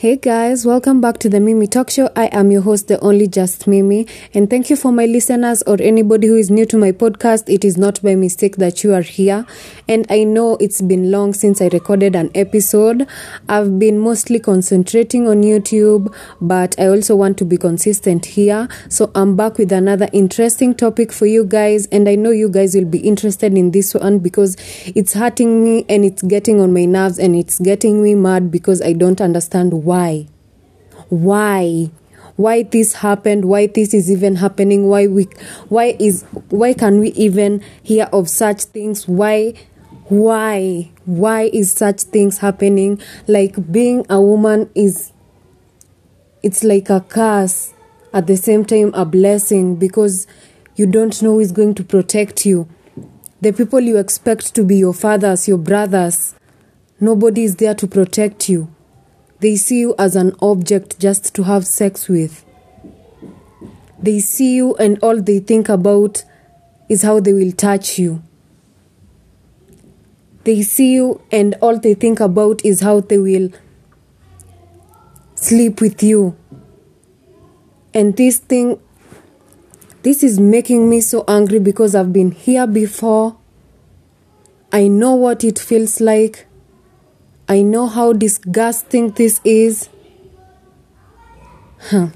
Hey guys, welcome back to the Mimi Talk Show. I am your host, the only Just Mimi, and thank you for my listeners or anybody who is new to my podcast. It is not by mistake that you are here, and I know it's been long since I recorded an episode. I've been mostly concentrating on YouTube, but I also want to be consistent here. So I'm back with another interesting topic for you guys, and I know you guys will be interested in this one because it's hurting me and it's getting on my nerves and it's getting me mad because I don't understand why why? Why? Why this happened? Why this is even happening? Why we why is why can we even hear of such things? Why why why is such things happening? Like being a woman is it's like a curse at the same time a blessing because you don't know who is going to protect you. The people you expect to be your fathers your brothers nobody is there to protect you they see you as an object just to have sex with. They see you, and all they think about is how they will touch you. They see you, and all they think about is how they will sleep with you. And this thing, this is making me so angry because I've been here before. I know what it feels like. I know how disgusting this is. Huh.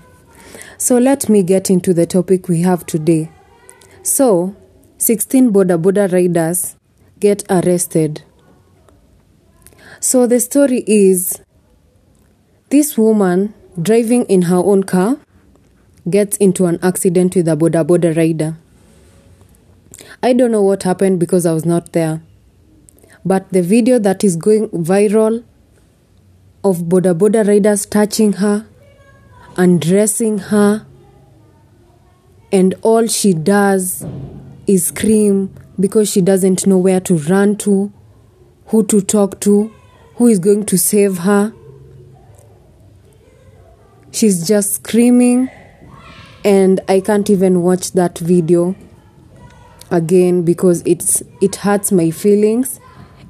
So let me get into the topic we have today. So, 16 Boda Boda riders get arrested. So the story is this woman driving in her own car gets into an accident with a Boda Boda rider. I don't know what happened because I was not there. But the video that is going viral of Boda Boda riders touching her, undressing her, and all she does is scream because she doesn't know where to run to, who to talk to, who is going to save her. She's just screaming, and I can't even watch that video again because it's it hurts my feelings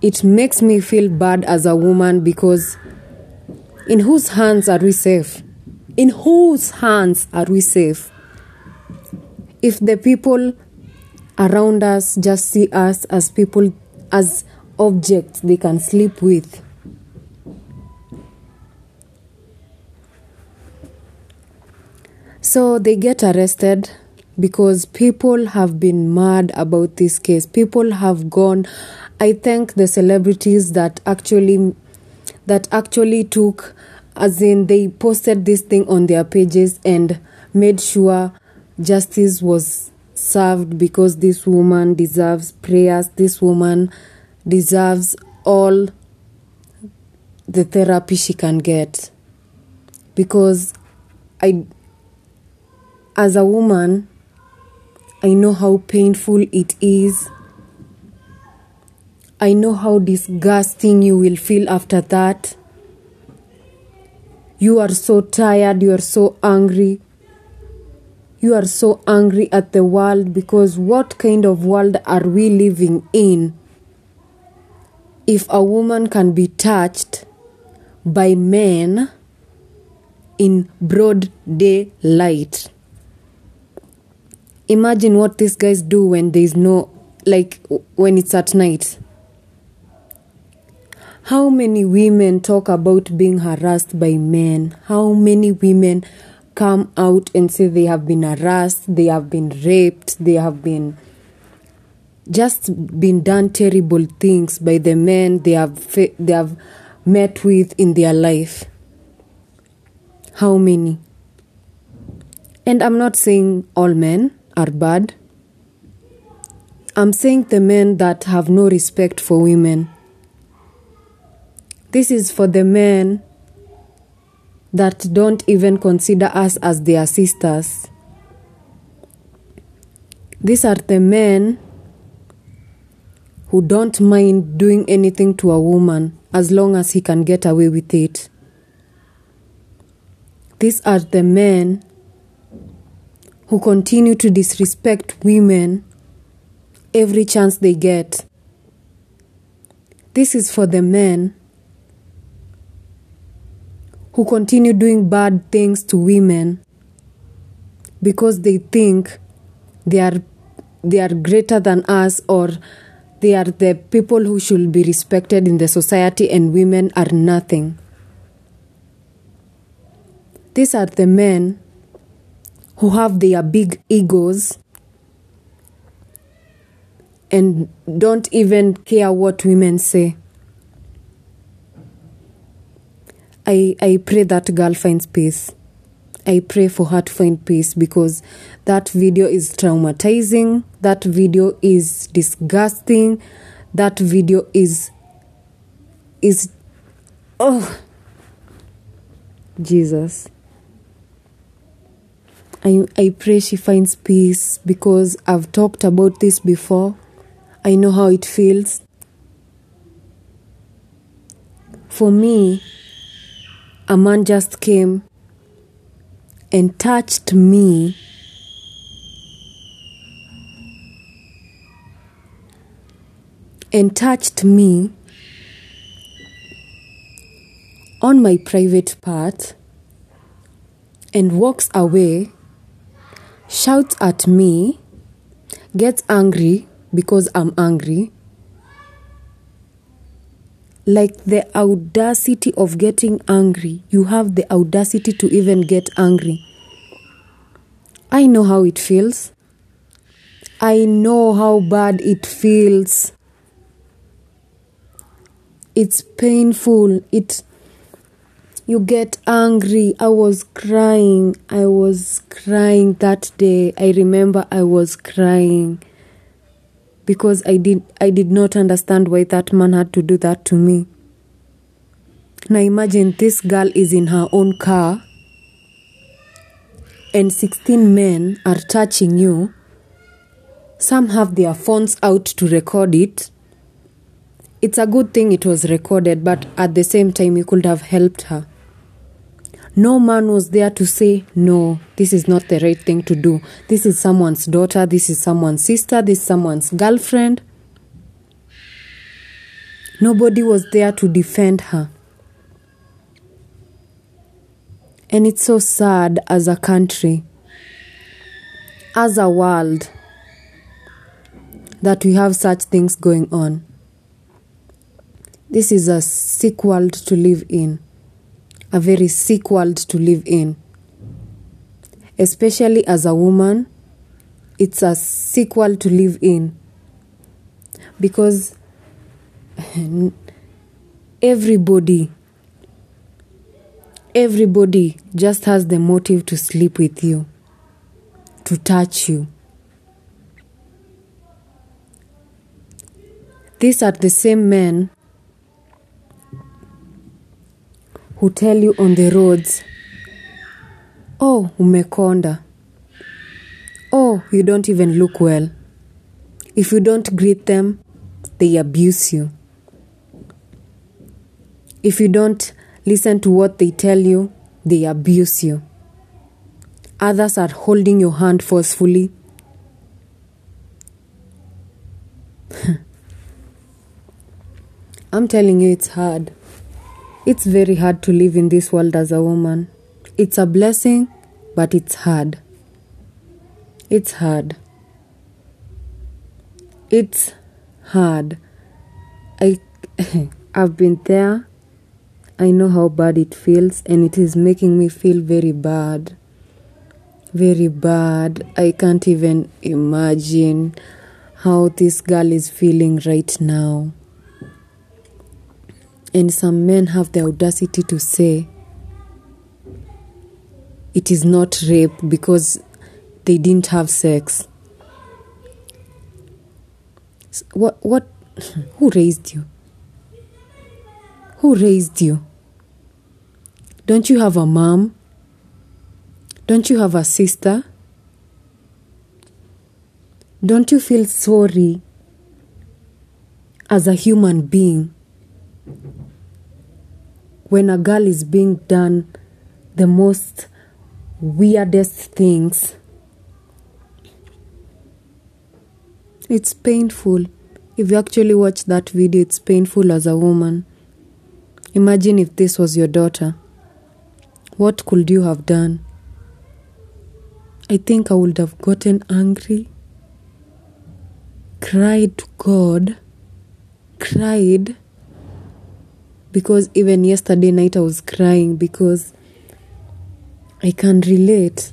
it makes me feel bad as a woman because in whose hands are we safe? In whose hands are we safe? If the people around us just see us as people, as objects they can sleep with. So they get arrested because people have been mad about this case. People have gone I thank the celebrities that actually that actually took as in they posted this thing on their pages and made sure justice was served because this woman deserves prayers this woman deserves all the therapy she can get. Because i as a woman i know how painful it is I know how disgusting you will feel after that. You are so tired, you are so angry. You are so angry at the world because what kind of world are we living in? If a woman can be touched by men in broad daylight. Imagine what these guys do when there's no, like, when it's at night. How many women talk about being harassed by men? How many women come out and say they have been harassed, they have been raped, they have been just been done terrible things by the men they have they have met with in their life? How many? And I'm not saying all men are bad. I'm saying the men that have no respect for women this is for the men that don't even consider us as their sisters. These are the men who don't mind doing anything to a woman as long as he can get away with it. These are the men who continue to disrespect women every chance they get. This is for the men who continue doing bad things to women because they think they are they are greater than us or they are the people who should be respected in the society and women are nothing these are the men who have their big egos and don't even care what women say. I, I pray that girl finds peace. I pray for her to find peace because that video is traumatizing. That video is disgusting. That video is is oh Jesus. I, I pray she finds peace because I've talked about this before. I know how it feels. For me, a man just came and touched me. And touched me on my private part and walks away, shouts at me, gets angry because I'm angry. Like the audacity of getting angry. You have the audacity to even get angry. I know how it feels. I know how bad it feels. It's painful. It you get angry. I was crying. I was crying that day. I remember I was crying because I did I did not understand why that man had to do that to me. Now imagine this girl is in her own car and 16 men are touching you. Some have their phones out to record it. It's a good thing it was recorded, but at the same time, you could have helped her. No man was there to say, no, this is not the right thing to do. This is someone's daughter, this is someone's sister, this is someone's girlfriend. Nobody was there to defend her. And it's so sad as a country, as a world, that we have such things going on. This is a sick world to live in, a very sick world to live in. Especially as a woman, it's a sick world to live in because everybody everybody just has the motive to sleep with you to touch you these are the same men who tell you on the roads oh umekonda oh you don't even look well if you don't greet them they abuse you if you don't listen to what they tell you, they abuse you. Others are holding your hand forcefully. I'm telling you, it's hard. It's very hard to live in this world as a woman. It's a blessing, but it's hard. It's hard. It's hard. I I've been there I know how bad it feels, and it is making me feel very bad. Very bad. I can't even imagine how this girl is feeling right now. And some men have the audacity to say it is not rape because they didn't have sex. What, what, who raised you? Who raised you? Don't you have a mom? Don't you have a sister? Don't you feel sorry as a human being when a girl is being done the most weirdest things? It's painful. If you actually watch that video, it's painful as a woman. Imagine if this was your daughter. what could you have done? I think I would have gotten angry, cried to God, cried because even yesterday night I was crying because I can relate.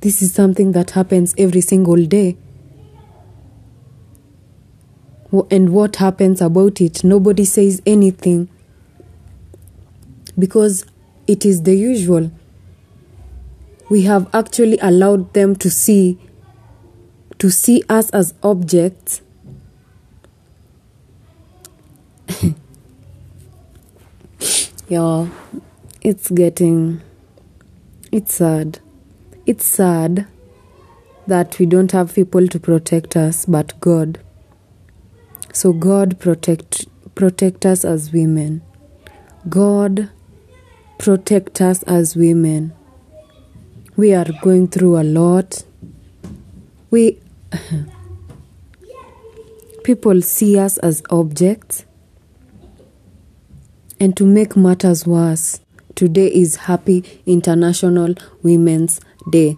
This is something that happens every single day. And what happens about it? Nobody says anything because it is the usual. We have actually allowed them to see to see us as objects Y'all, it's getting. It's sad. It's sad that we don't have people to protect us but God. So God protect protect us as women. God protect us as women. We are going through a lot. We people see us as objects and to make matters worse, today is Happy International Women's Day.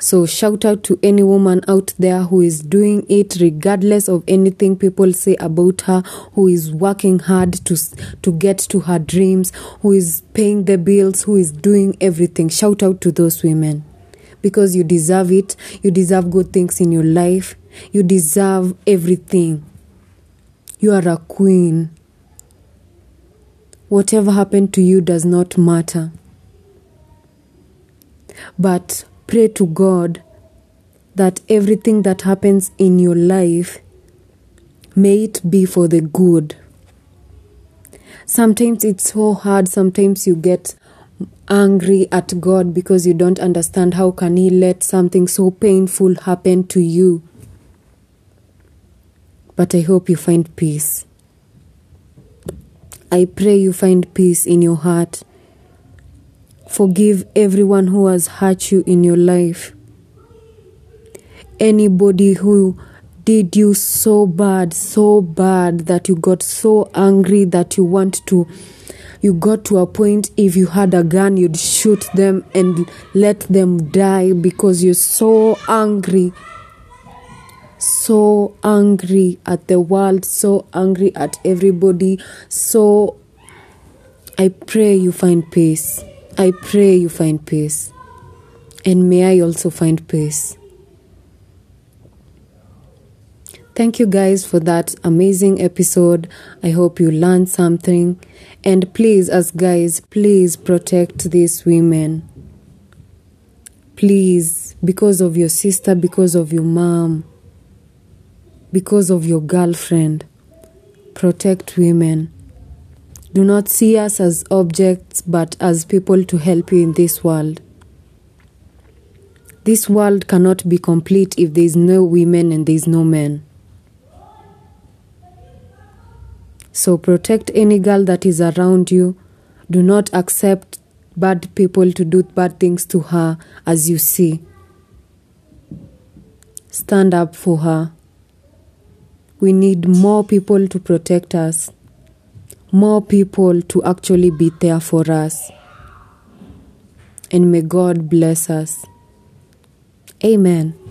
So, shout out to any woman out there who is doing it regardless of anything people say about her, who is working hard to, to get to her dreams, who is paying the bills, who is doing everything. Shout out to those women because you deserve it. You deserve good things in your life. You deserve everything. You are a queen. Whatever happened to you does not matter. But pray to God that everything that happens in your life may it be for the good. Sometimes it's so hard, sometimes you get angry at God because you don't understand how can he let something so painful happen to you. But I hope you find peace. I pray you find peace in your heart. Forgive everyone who has hurt you in your life. Anybody who did you so bad, so bad that you got so angry that you want to, you got to a point if you had a gun, you'd shoot them and let them die because you're so angry so angry at the world, so angry at everybody. So I pray you find peace. I pray you find peace. And may I also find peace. Thank you guys for that amazing episode. I hope you learned something. And please, as guys, please protect these women. Please, because of your sister, because of your mom because of your girlfriend. Protect women. Do not see us as objects, but as people to help you in this world. This world cannot be complete if there is no women and there is no men. So protect any girl that is around you. Do not accept bad people to do bad things to her as you see. Stand up for her. We need more people to protect us, more people to actually be there for us. And may God bless us. Amen.